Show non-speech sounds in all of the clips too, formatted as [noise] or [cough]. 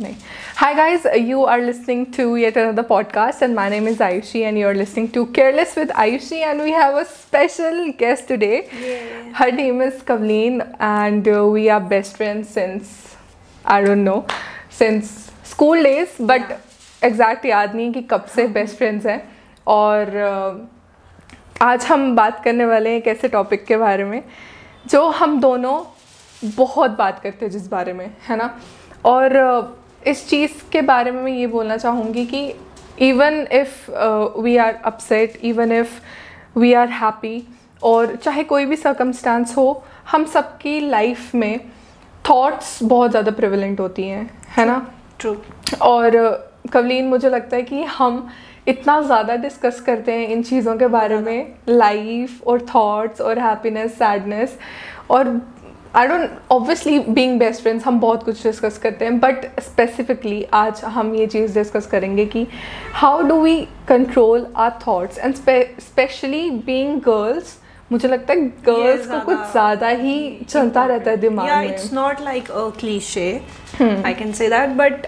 नहीं। Hi guys you are listening to yet another podcast and my name is Ayushi and you are listening to careless with Ayushi and we have a special guest today her name is Kavleen and we are best friends since I don't know since school days but exact याद नहीं कि कब से best friends हैं और uh, आज हम बात करने वाले हैं एक ऐसे टॉपिक के बारे में जो हम दोनों बहुत बात करते हैं जिस बारे में है ना? और uh, इस चीज़ के बारे में मैं ये बोलना चाहूँगी कि even if we are upset even if we are happy और चाहे कोई भी सर्कमस्टांस हो हम सबकी लाइफ में थॉट्स बहुत ज़्यादा प्रिवलेंट होती हैं है ना? ट्रू और uh, कवलीन मुझे लगता है कि हम इतना ज़्यादा डिस्कस करते हैं इन चीज़ों के बारे में लाइफ और थॉट्स और हैप्पीनेस सैडनेस और I don't obviously being best friends हम बहुत कुछ डिस्कस करते हैं बट स्पेसिफिकली आज हम ये चीज़ डिस्कस करेंगे कि how do we control our thoughts and specially being girls मुझे लगता है गर्ल्स को कुछ ज़्यादा ही चलता रहता है दिमाग yeah, में। It's not like a cliche I can say that but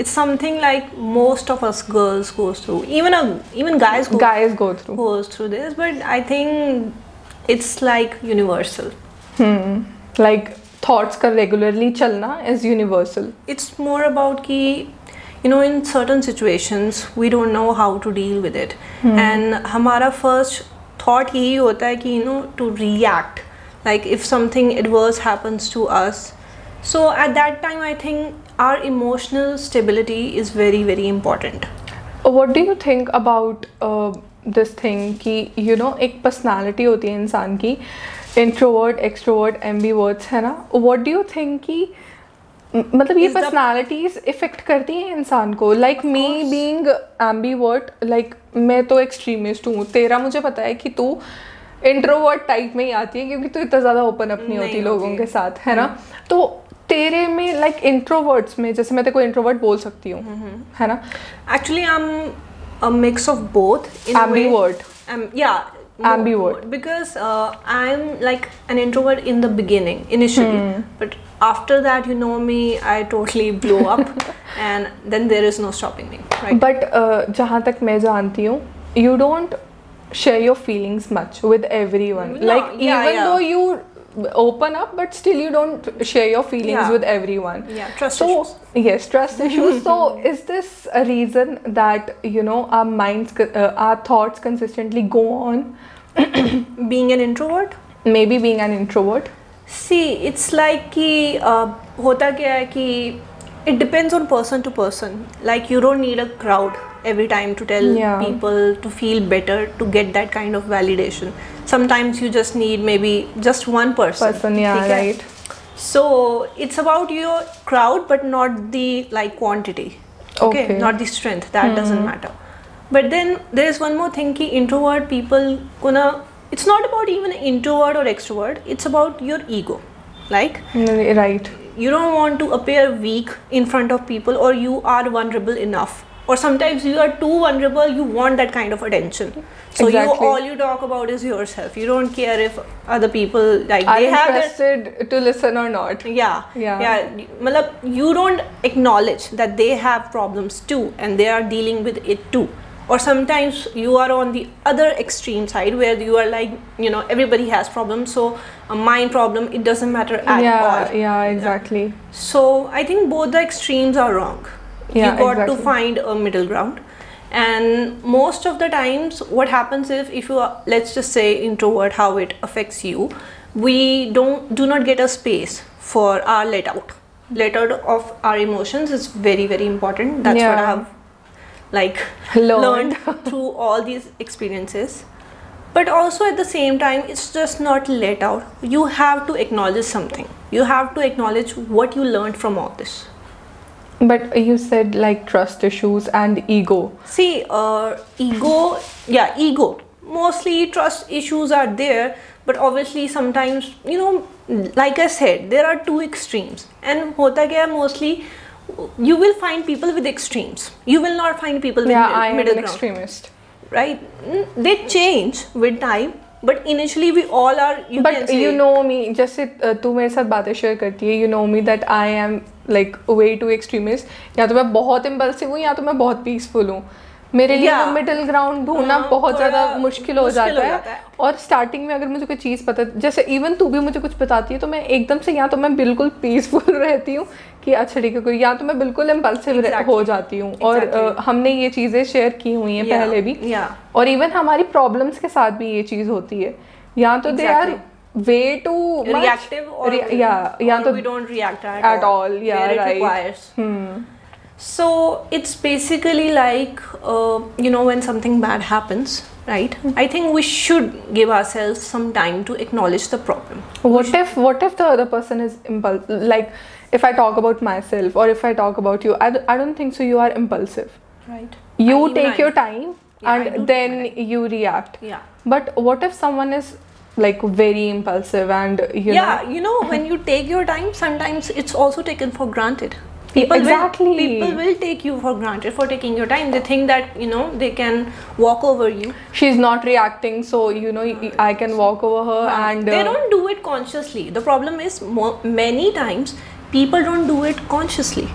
it's something like most of us girls goes through even even guys guys go through goes through this but I think it's like universal like thoughts का regularly चलना is universal it's more about कि you know in certain situations we don't know how to deal with it and हमारा first thought यही होता है कि you know to react like if something adverse happens to us so at that time I think our emotional stability is very very important what do you think about this thing कि you know एक personality होती है इंसान की introvert extrovert एम्बीवर्ड्स है ना? What do you think कि मतलब ये पर्सनालिटीज इफ़ेक्ट करती हैं इंसान को? Like me being ambivert like मैं तो एक्सट्रीमिस्ट हूँ। तेरा मुझे पता है कि तू इंट्रोवर्ट टाइप में ही आती है क्योंकि तू इतना ज़्यादा ओपन अप नहीं होती लोगों के साथ है ना? तो तेरे में लाइक इंट्रोवर्ट्स में जैसे मैं तेरे को इंट्रोवर्ट बोल सकती हूँ है ना? Actually i'm a mix of both in a way. Ambivert. um, yeah no, ambivert because uh, i'm like an introvert in the beginning initially hmm. but after that you know me i totally blow up [laughs] and then there is no stopping me right but uh, jahan tak main janti hu you don't share your feelings much with everyone no, like yeah, even yeah. though you open up but still you don't share your feelings yeah. with everyone. Yeah trust so issues. yes trust [laughs] issues. So is this a reason that you know our minds uh, our thoughts consistently go on? [coughs] Being an introvert? Maybe being an introvert. See it's like ki uh, hota kya hai ki it depends on person to person. Like you don't need a crowd every time to tell yeah. people to feel better to get that kind of validation. Sometimes you just need maybe just one person. Person yeah okay? right. So it's about your crowd but not the like quantity. Okay, okay. not the strength. That mm-hmm. doesn't matter. But then there is one more thing ki introvert people it's not about even introvert or extrovert. It's about your ego. Like right. you don't want to appear weak in front of people or you are vulnerable enough or sometimes you are too vulnerable you want that kind of attention. So you all you talk about is yourself. You don't care if other people like are they have their interested to listen or not. Yeah. Yeah. yeah. Matlab, you don't acknowledge that they have problems too and they are dealing with it too. Or sometimes you are on the other extreme side where you are like you know everybody has problems so uh, a mind problem it doesn't matter at yeah all. yeah exactly. So i think both the extremes are wrong Yeah, you got to find a middle ground. And most of the times what happens if if you are let's just say introvert how it affects you we don't do not get a space for our let out. Let out of our emotions is very very important. That's what i have like Learned. [laughs] through all these experiences. But also at the same time it's just not let out. You have to acknowledge something. You have to acknowledge what you learned from all this But you said like trust issues and ego. see uh, ego yeah ego. Mostly trust issues are there but obviously sometimes you know like i said there are two extremes. And hota kya mostly you will find people with extremes. You will not find people with Yeah, mid- I am middle an ground. extremist. right? They change with time but initially we all are you can but you know me जैसे तू मेरे साथ बातें share करती है you know me that I am like way too extremist या तो मैं बहुत इम्पल्सिव हूँ या तो मैं बहुत पीसफुल हूँ मेरे लिए Yeah. मिडिल ग्राउंड ढूंढना हाँ, बहुत ज़्यादा मुश्किल हो जाता हो जाता है। और स्टार्टिंग में अगर मुझे कोई चीज़ पता जैसे इवन तू भी मुझे कुछ बताती है तो मैं एकदम से या तो मैं बिल्कुल पीसफुल [laughs] रहती हूँ कि अच्छा ठीक है कोई या तो मैं बिल्कुल इम्पल्सिव exactly. हो जाती हूँ exactly. और uh, हमने ये चीज़ें शेयर की हुई हैं yeah. पहले भी। Yeah. और इवन हमारी प्रॉब्लम्स के साथ भी ये चीज़ होती है। या तो they are way too reactive या तो so it's basically like you know when something bad happens right I think we should give our self some time to acknowledge the problem what if what if the other person is impel like if i talk about myself or if i talk about you i, d- I don't think so you are impulsive. Right. You take I- your time Yeah, and then you react. Yeah. But what if someone is like very impulsive and you yeah know you know when you take your time sometimes it's also taken for granted. [laughs] People Exactly. will, people will take you for granted for taking your time. They think that you know they can walk over you. She's not reacting so you know i can walk over her and they uh, don't do it consciously. The problem is mo- many times people don't do it consciously.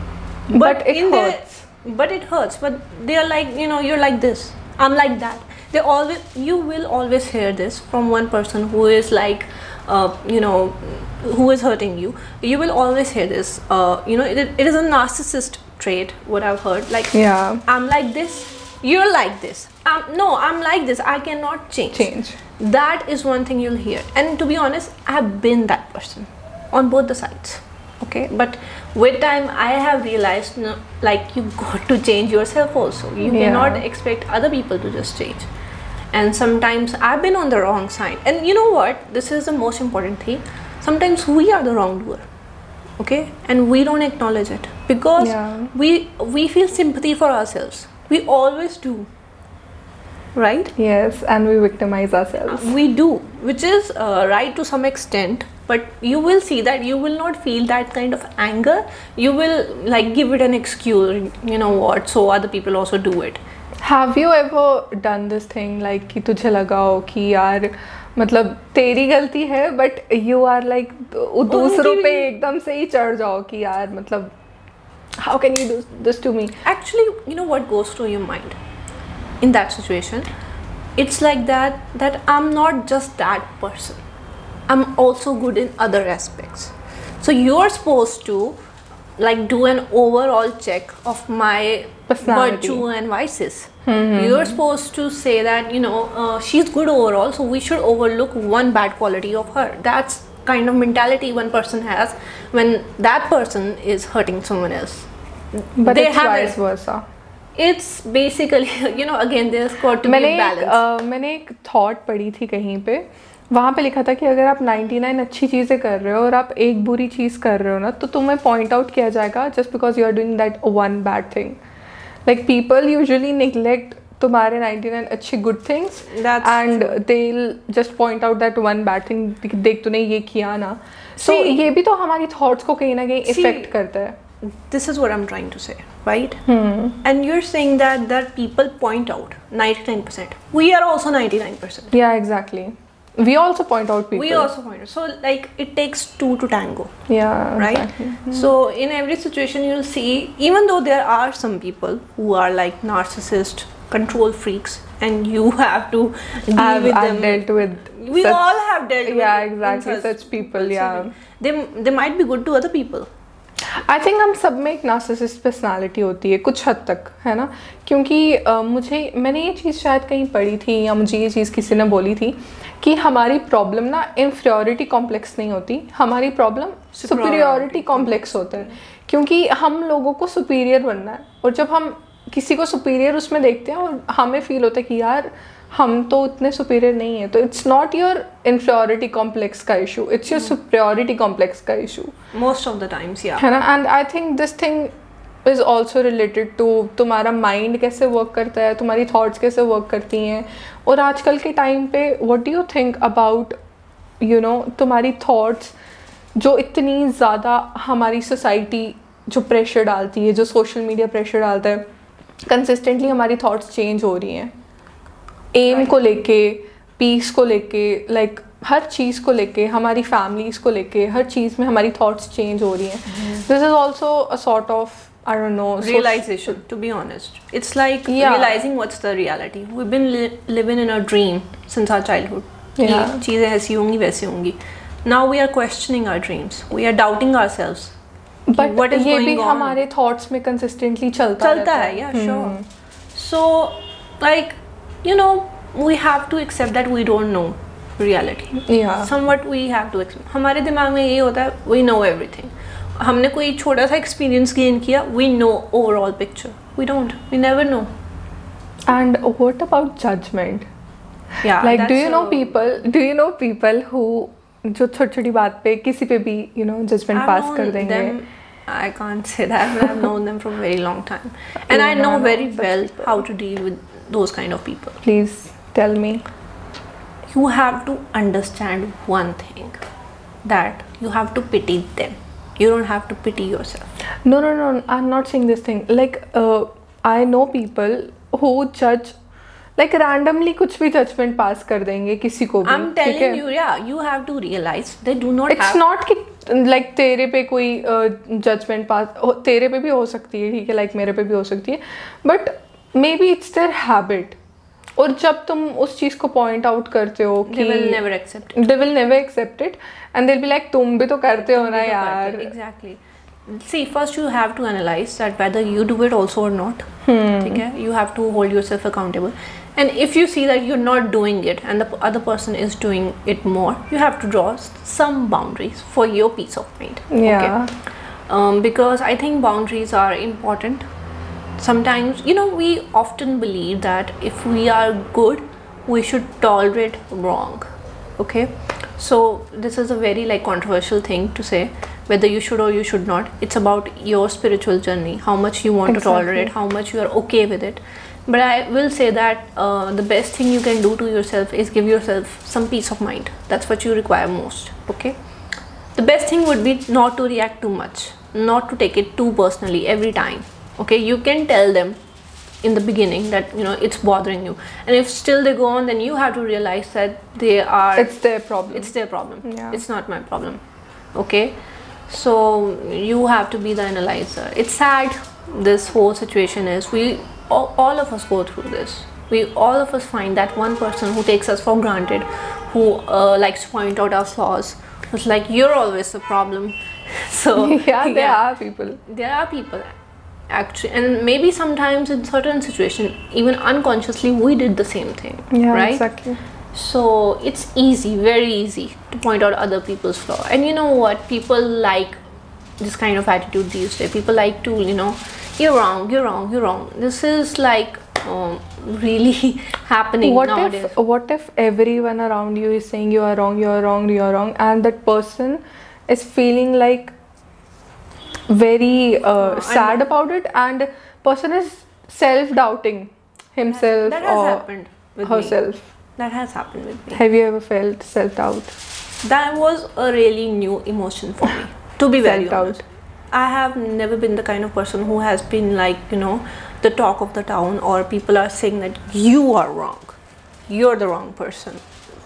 But it in their- hurts. but it hurts. But they are like you know you're like this. I'm like that. They always you will always hear this from one person who is like uh, you know who is hurting you. You will always hear this. Uh, you know it, it is a narcissist trait what i've heard. Like yeah. I'm like this. You're like this. Um, no i'm like this. I cannot change. Change. That is one thing you'll hear. And to be honest i've been that person on both the sides okay but with time i have realized no, like you got to change yourself also. You Yeah. cannot expect other people to just change. And sometimes i've been on the wrong side. And you know what? This is the most important thing. Sometimes we are the wrongdoer okay? And we don't acknowledge it. Because Yeah. we we feel sympathy for ourselves. We always do. Right? Yes and we victimize ourselves. We do which is uh, right to some extent but you will see that you will not feel that kind of anger you will like give it an excuse you know what so other people also do it have you ever done this thing like कि तुझे लगा हो कि यार मतलब तेरी गलती है बट यू आर लाइक दूसरों पे एकदम से ही चढ़ जाओ कि यार मतलब how can you do this to me actually you know what goes through your mind in that situation it's like that that i'm not just that person i'm also good in other aspects so you're supposed to like do an overall check of my Personality. virtue and vices you're supposed to say that you know uh, she's good overall so we should overlook one bad quality of her that's kind of mentality one person has when that person is hurting someone else but They it's have vice it. Versa it's basically you know again there's got to मैंने be एक balance अ, मैंने एक thought पढ़ी थी कहीं पे वहाँ पे लिखा था कि अगर आप 99 अच्छी चीज़ें कर रहे हो और आप एक बुरी चीज़ कर रहे हो ना तो तुम्हें पॉइंट आउट किया जाएगा just because you are doing that one bad thing like people usually neglect तुम्हारे 99 अच्छी good things and they just point out that one bad thing देख तूने ये किया ना। सो See- ये भी तो हमारी थॉट्स को कहीं ना कहीं इफ़ेक्ट करता है। this is what i'm trying to say right? Hmm. and you're saying that that people point out 99% we are also 99% या we also point out people. we also point out. So like it takes two to tango. Yeah right? exactly. mm-hmm. so in every situation you'll see even though there are some people who are like narcissist control freaks and you [laughs] have to deal I've, with I've them. dealt with we such, all have dealt yeah, with yeah exactly such, such people yeah. they they might be good to other people. I think हम सब में एक narcissist personality होती है कुछ हद तक है ना? क्योंकि अ, मुझे मैंने ये चीज़ शायद कहीं पढ़ी थी या मुझे ये चीज़ किसी ने बोली थी कि हमारी प्रॉब्लम ना इन्फ्रियोरिटी कॉम्प्लेक्स नहीं होती हमारी प्रॉब्लम सुपीरियोरिटी कॉम्प्लेक्स होता है। क्योंकि हम लोगों को सुपीरियर बनना है और जब हम किसी को सुपीरियर उसमें देखते हैं और हमें फील होता है कि यार हम तो उतने सुपीरियर नहीं है। तो it's not your inferiority complex का issue it's your superiority complex का issue most of the times yeah. है ना? And I think this thing is also related to तुम्हारा माइंड कैसे वर्क करता है तुम्हारी थाट्स कैसे वर्क करती हैं। और आजकल के टाइम पे what do you think about you know तुम्हारी थाट्स जो इतनी ज़्यादा हमारी सोसाइटी जो प्रेशर डालती है जो सोशल मीडिया प्रेशर डालता है कंसिस्टेंटली हमारी थाट्स चेंज हो रही हैं। एम को लेके पीस को लेके लाइक हर चीज़ को लेके हमारी फैमिलीज़ को लेके हर चीज़ में हमारी थॉट्स चेंज हो रही हैं this is also a sort of I don't know realization so, to be honest it's like Yeah. realizing what's the reality we've been li- living in a dream since our childhood Yeah. चीज़ें ऐसी होंगी वैसी होंगी now we are questioning our dreams we are doubting ourselves but what is ये going भी on? हमारे thoughts में consistently चलता चलता है yeah sure so like you know we have to accept that we don't know reality Yeah. somewhat we have to accept हमारे दिमाग में ये होता है we know everything हमने कोई छोटा सा एक्सपीरियंस गेन किया we know overall picture we don't we never know And what about judgment? yeah like do that's you know a- people do you know people who जो छोटी छोटी बात पे किसी पे भी you know judgment I've pass known कर देंगे them, I can't say that, but I've known them for a very long time. And [laughs] I Yeah, know no, very such well people. how to deal with those kind of people. please tell me You have to understand one thing that you have to pity them. You don't have to pity yourself. no no no I'm not saying this thing like uh, I know people who judge like randomly कुछ भी judgment pass कर देंगे किसी को भी I'm ठीक है? telling you, yeah, you have to realize they do not it's have. Not कि लाइक तेरे पे कोई जजमेंट पास तेरे पे भी हो सकती है ठीक है लाइक मेरे पे भी हो सकती है but may be it's there habit और जब तुम उस चीज को पॉइंट आउट करते हो they will कि never accept. They will never accept it and they be like तुम भी तो करते हो ना it. यार Exactly. See, first you have to analyze that whether you do it also or not. Hmm. Okay? You have to hold yourself accountable. And if you see that you're not doing it and the p- other person is doing it more, you have to draw s- some boundaries for your peace of mind. Yeah. Um, because I think boundaries are important. Sometimes, you know, we often believe that if we are good, we should tolerate wrong. Okay? So this is a very like controversial thing to say whether you should or you should not. It's about your spiritual journey, how much you want to tolerate, how much you are okay with it. But I will say that uh, the best thing you can do to yourself is give yourself some peace of mind. That's what you require most. Okay? the best thing would be not to react too much not to take it too personally every time okay you can tell them in the beginning that you know it's bothering you. And if still they go on then you have to realize that they are It's their problem. it's their problem. Yeah. it's not my problem. Okay? So you have to be the analyzer. It's sad this whole situation is. We all, all of us go through this. We all of us find that one person who takes us for granted who uh, likes to point out our flaws who's like you're always the problem. [laughs] So [laughs] yeah, there are people. there are people actually and maybe sometimes in certain situation even unconsciously we did the same thing Yeah, right exactly. so it's easy, very easy to point out other people's flaw. And you know what? People like this kind of attitude these days. People like to, you know, you're wrong, you're wrong, you're wrong. This is like um, really [laughs] happening what nowadays. if what if everyone around you is saying you are wrong you are wrong you are wrong and that person is feeling like very uh, sad about it and person is self-doubting himself that has or happened with me. herself that has happened with me. have you ever felt self-doubt That was a really new emotion for me. To be very honest, I have never been the kind of person who has been like you know the talk of the town, or people are saying that you are wrong, you're the wrong person,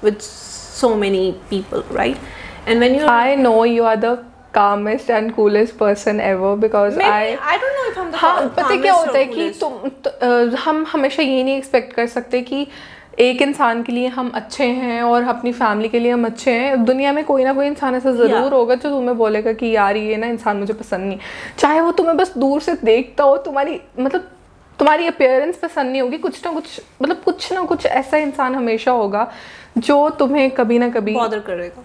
with so many people, right? And when you're i know you are the calmest and coolest person ever because maybe i I don't know if I'm the हाँ पता क्या होता है कि तुम त, हम हमेशा ये नहीं एक्सपेक्ट कर सकते कि एक इंसान के लिए हम अच्छे हैं और अपनी फैमिली के लिए हम अच्छे हैं। दुनिया में कोई ना कोई इंसान ऐसा ज़रूर Yeah. होगा जो तुम्हें बोलेगा कि यार ये ना इंसान मुझे पसंद नहीं चाहे वो तुम्हें बस दूर से देखता हो तुम्हारी मतलब तुम्हारी अपेयरेंस पसंद नहीं होगी कुछ ना कुछ मतलब कुछ ना कुछ ऐसा इंसान हमेशा होगा जो तुम्हें कभी ना कभी करेगा।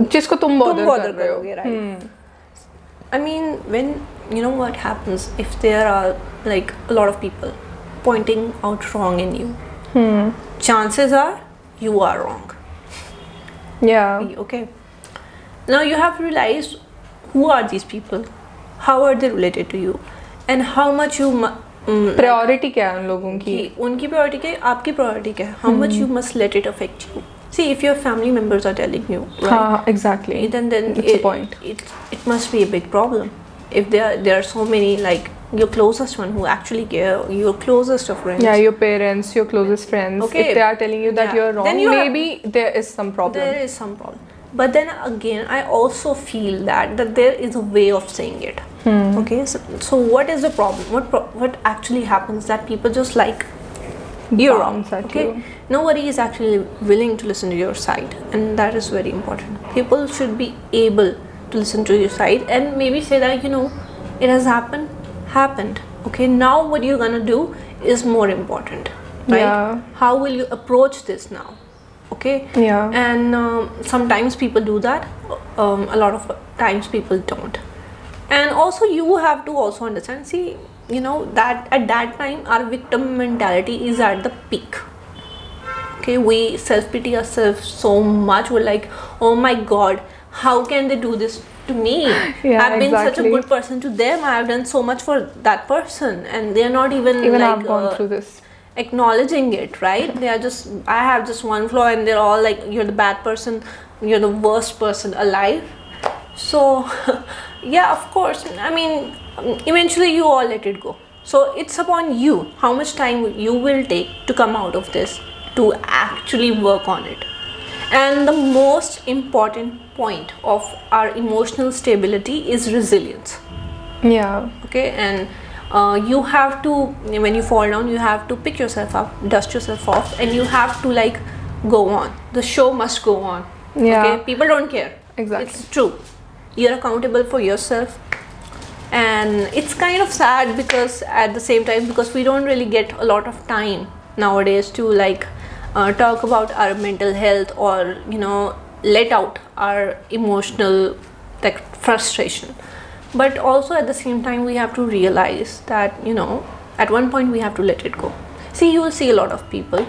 जिसको तुम बॉडर कर रहे हो। I mean when you know what happens if there are like a lot of people pointing out wrong in you chances are you are wrong या okay now you have realise who are this people how are they related to you and how much you priority क्या है उन लोगों की? उनकी priority क्या है? आपकी प्रायोरिटी क्या है? How much you must let it affect you see if your family members are telling you right uh, exactly. then then it's it, a point. it, it must be a big problem. If there are, there are so many like your closest one who actually care your closest of friends. Yeah your parents your closest friends. Okay. if they are telling you that yeah. you're wrong you maybe there is some problem. There is some problem. But then again i also feel that that there is a way of saying it. Hmm. okay so, so what is the problem? What what actually happens that people just like you're wrong. Okay, you. nobody is actually willing to listen to your side, and that is very important. People should be able to listen to your side and maybe say that you know it has happened, happened. Okay, now what you're gonna do is more important, right? Yeah. How will you approach this now? Okay, Yeah. and um, sometimes people do that um, a lot of times people don't and also you have to also understand see you know that at that time our victim mentality is at the peak. Okay we self-pity ourselves so much. We're like oh my god how can they do this to me? [laughs] Yeah, i've been such a good person to them. I've done so much for that person. And they're not even Even like I've gone uh, through this. acknowledging it right? They are just i have just one flaw and they're all like you're the bad person you're the worst person alive. So [laughs] yeah of course. I mean eventually you all let it go. So it's upon you how much time you will take to come out of this to actually work on it. And the most important point of our emotional stability is resilience. Yeah. okay and uh, you have to when you fall down you have to pick yourself up dust yourself off and you have to like go on. The show must go on. Yeah. okay? People don't care. Exactly. it's true you're accountable for yourself. And it's kind of sad because at the same time because we don't really get a lot of time nowadays to like uh, talk about our mental health or you know let out our emotional like frustration. But also at the same time we have to realize that you know at one point we have to let it go. See you will see a lot of people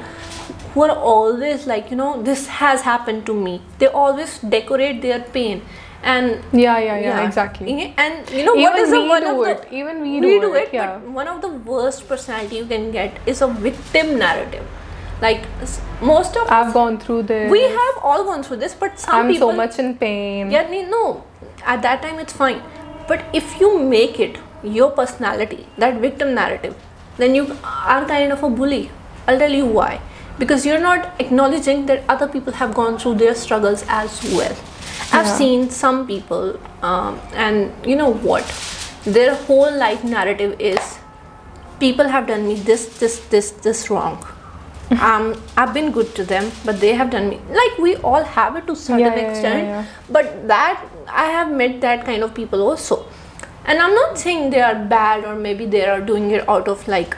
who are always like you know this has happened to me. They always decorate their pain and Yeah, yeah, yeah, exactly. and you know what Even is the one do of it. the Even we we do do it, it, yeah. but one of the worst personality you can get is a victim narrative like most of I've gone through this. we have all gone through this but some I'm people so much in pain. yeah no at that time it's fine but if you make it your personality that victim narrative then you are kind of a bully i'll tell you why because you're not acknowledging that other people have gone through their struggles as well i've seen some people um, and you know what? Their whole life narrative is people have done me this this this this wrong. [laughs] Um i've been good to them but they have done me like we all have it to certain Yeah, yeah, yeah, extent yeah. but that i have met that kind of people also. And i'm not saying they are bad or maybe they are doing it out of like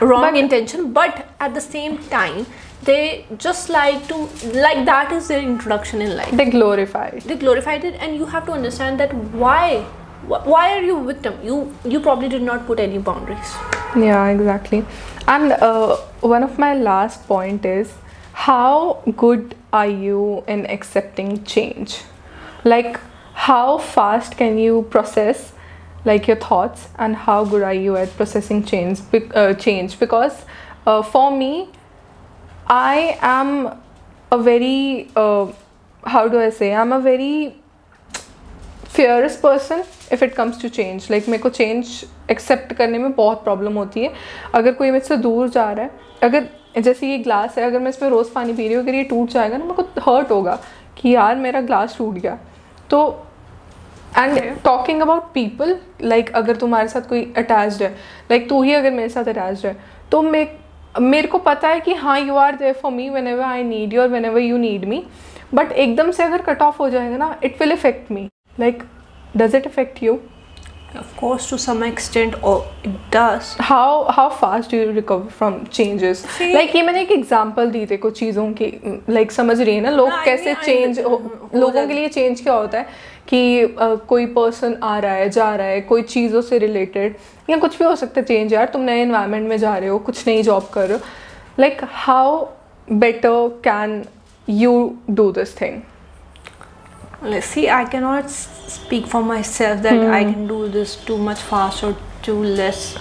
wrong But- intention but at the same time they just like to like that is their introduction in life They glorify it. they glorified it and you have to understand that why why are you a victim you you probably did not put any boundaries Yeah, exactly. And uh, one of my last point is how good are you in accepting change? Like how fast can you process like your thoughts and how good are you at processing change uh, change because uh, for me I am a very uh, how do I say? I'm a very fearless person if it comes to change. Like मेरे को change accept करने में बहुत problem होती है। अगर कोई मुझसे दूर जा रहा है अगर जैसे ये ग्लास है अगर मैं इसमें रोज़ पानी पी रही हूँ अगर ये टूट जाएगा ना मेरे को हर्ट होगा कि यार मेरा ग्लास टूट गया। तो and talking about people like अगर तुम्हारे साथ कोई अटैच्ड है लाइक like, तू ही अगर मेरे साथ अटैच्ड है तो मे मेरे को पता है कि हाँ you are there for me whenever I need you और whenever you need me but एकदम से अगर कट ऑफ़ हो जाएगा ना it will affect me like does it affect you of course to some extent or it does. How how fast do you recover from changes? See- like ये मैंने एक example दी थी कुछ चीज़ों की like समझ रही है ना लोग हाँ, I कैसे mean, I चेंज know, हो लोगों के लिए चेंज क्या होता है? कि uh, कोई पर्सन आ रहा है जा रहा है कोई चीज़ों से रिलेटेड या कुछ भी हो सकता है चेंज यार तुम नए इन्वायरमेंट में जा रहे हो कुछ नई जॉब कर रहे हो। Like how better can you do this thing Let's see i cannot speak for myself that mm. i hmm. can do this too much fast or too less.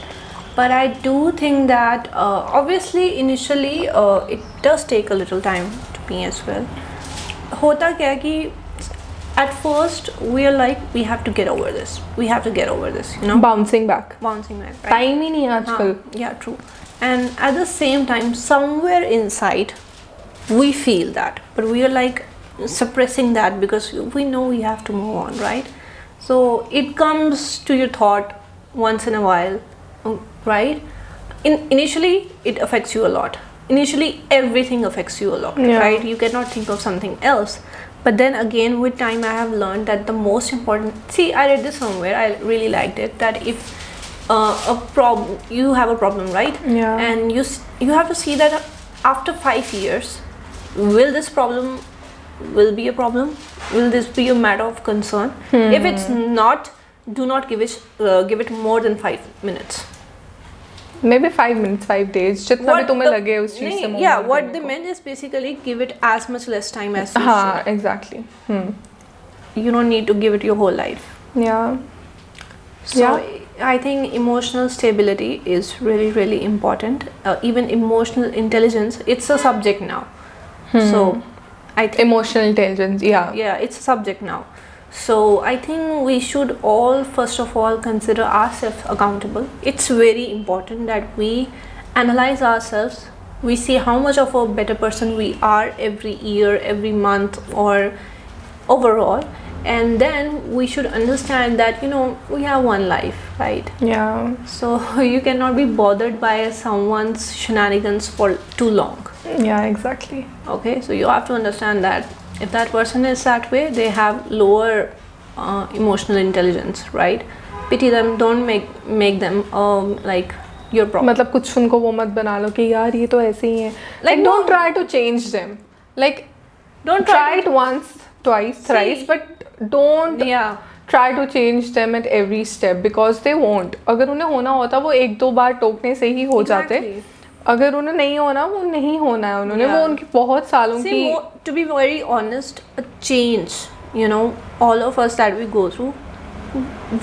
But i do think that uh, obviously initially uh, it does take a little time to me as well. hota kya ki at first we are like we have to get over this. We have to get over this you know? Bouncing back. Bouncing back right? time hi nahi aajkal yeah true. And at the same time somewhere inside we feel that. But we are like suppressing that because we know we have to move on right? So it comes to your thought once in a while um, right? In initially it affects you a lot. Initially everything affects you a lot Yeah. right? You cannot think of something else. But then again with time i have learned that the most important see i read this somewhere i really liked it that if uh, a problem you have a problem right? Yeah. and you you have to see that after 5 years will this problem will be a problem will this be a matter of concern if it's not do not give it uh, give it more than 5 minutes may be five minutes five days जितना भी तुम्हें the- लगे उस चीज से नहीं, move yeah on what करने they को। meant is basically give it as much less time as you हाँ exactly hmm should. you don't need to give it your whole life या So Yeah. I think emotional stability is really really important. Uh, even emotional intelligence, it's a subject now. So I think, emotional intelligence. Yeah. Yeah, it's a subject now. So I think we should all first of all consider ourselves accountable. It's very important that we analyze ourselves. We see how much of a better person we are every year, every month, or overall. And then we should understand that you know we have one life, right? Yeah. So [laughs] you cannot be bothered by someone's shenanigans for too long. या exactly Okay, so you have to understand that if that person is that way, they have lower uh, emotional intelligence, right? Pity them. Don't make make them um, like your problem. मतलब कुछ उनको वो मत बना लो कि यार ये तो ऐसे ही है Like, like don't no. Try to change them like Don't try try it once twice thrice but don't Yeah. try to change them at every step because they won't अगर उन्हें होना होता वो एक दो बार टोकने से ही हो exactly. जाते Exactly. अगर उन्हें नहीं होना वो नहीं होना है उन्होंने yeah. वो Yeah. उनकी बहुत सालों See, की to be very honest, a change, you know, all of us that we go through,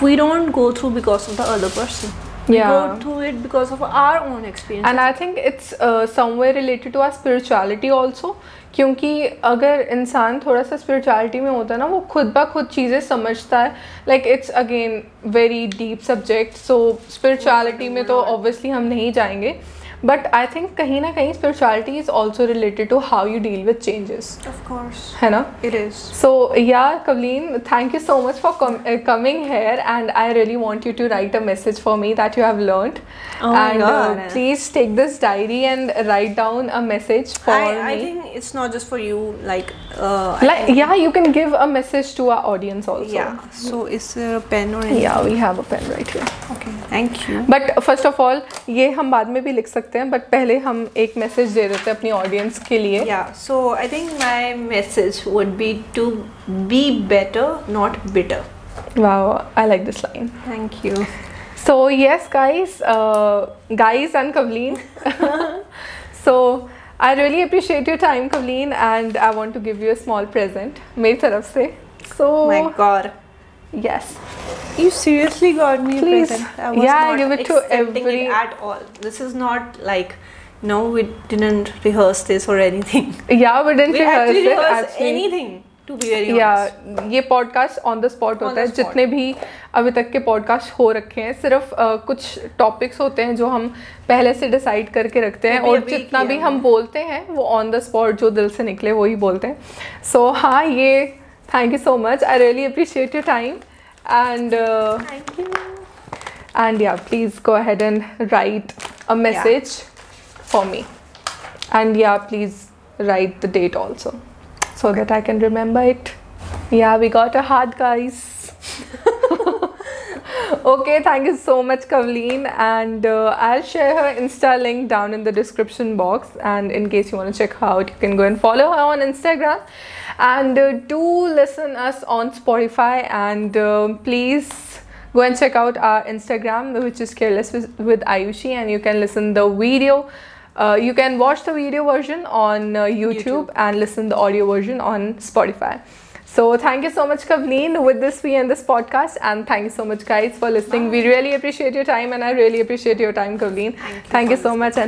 we don't go through because of the other person. We Yeah. go through it because of our own experience. And I think it's somewhere related to our spirituality also क्योंकि अगर इंसान थोड़ा सा spirituality में होता है ना वो खुद ब खुद चीज़ें समझता है like it's again very deep subject so spirituality में तो ऑब्वियसली हम नहीं जाएँगे बट आई थिंक कहीं ना कहीं spirituality is also related to how you deal with changes of course, है ना it is. So yeah, Kavleen, thank you so much for com- uh, coming here, and I really want you to write a message for me that you have learned. Oh my and God. Uh, please take this diary and write down a message for I, me. I think it's not just for you. Like, uh, I like think- yeah, you can give a message to our audience also. yeah. So is there a pen or anything? Yeah, we have a pen right here. Okay. Thank you. But first of all ये हम बाद में भी लिख सकते सकते हैं but पहले हम एक मैसेज दे देते हैं अपनी ऑडियंस के लिए। या so I think my message would be to be better not bitter wow I like this line thank you so yes guys guys and Kavleen so I really appreciate your time Kavleen and I want to give you a small present मेरी तरफ़ से। So my god yes, You seriously got me Please. a present. I was Yeah, not give it to every- it at all. This is not like, no, we didn't rehearse this or anything. yeah, we didn't We rehearse actually it rehearse actually. anything. To be very या ये podcast on the spot होता है जितने भी अभी तक के podcast हो रखे हैं सिर्फ़ uh, कुछ टॉपिक्स होते हैं जो हम पहले से डिसाइड करके रखते हैं और जितना भी हम बोलते हैं वो ऑन द स्पॉट जो दिल से निकले वही बोलते हैं सो हाँ ये Thank you so much. I really appreciate your time. And uh, thank you. And yeah, please go ahead and write a message yeah. for me. And yeah, please write the date also so okay. that I can remember it. Yeah, we got a heart, guys okay thank you so much kavleen. And uh, i'll share her insta link down in the description box. And in case you want to check her out you can go and follow her on instagram. And uh, do listen us on spotify. And uh, please go and check out our instagram which is careless with, with ayushi. And you can listen the video uh, you can watch the video version on uh, YouTube, YouTube. and listen the audio version on Spotify. So thank you so much, Kavleen. With this, we end this podcast, and thank you so much, guys, for listening. We really appreciate your time, and I really appreciate your time, Kavleen. Thank you Thank you so much, and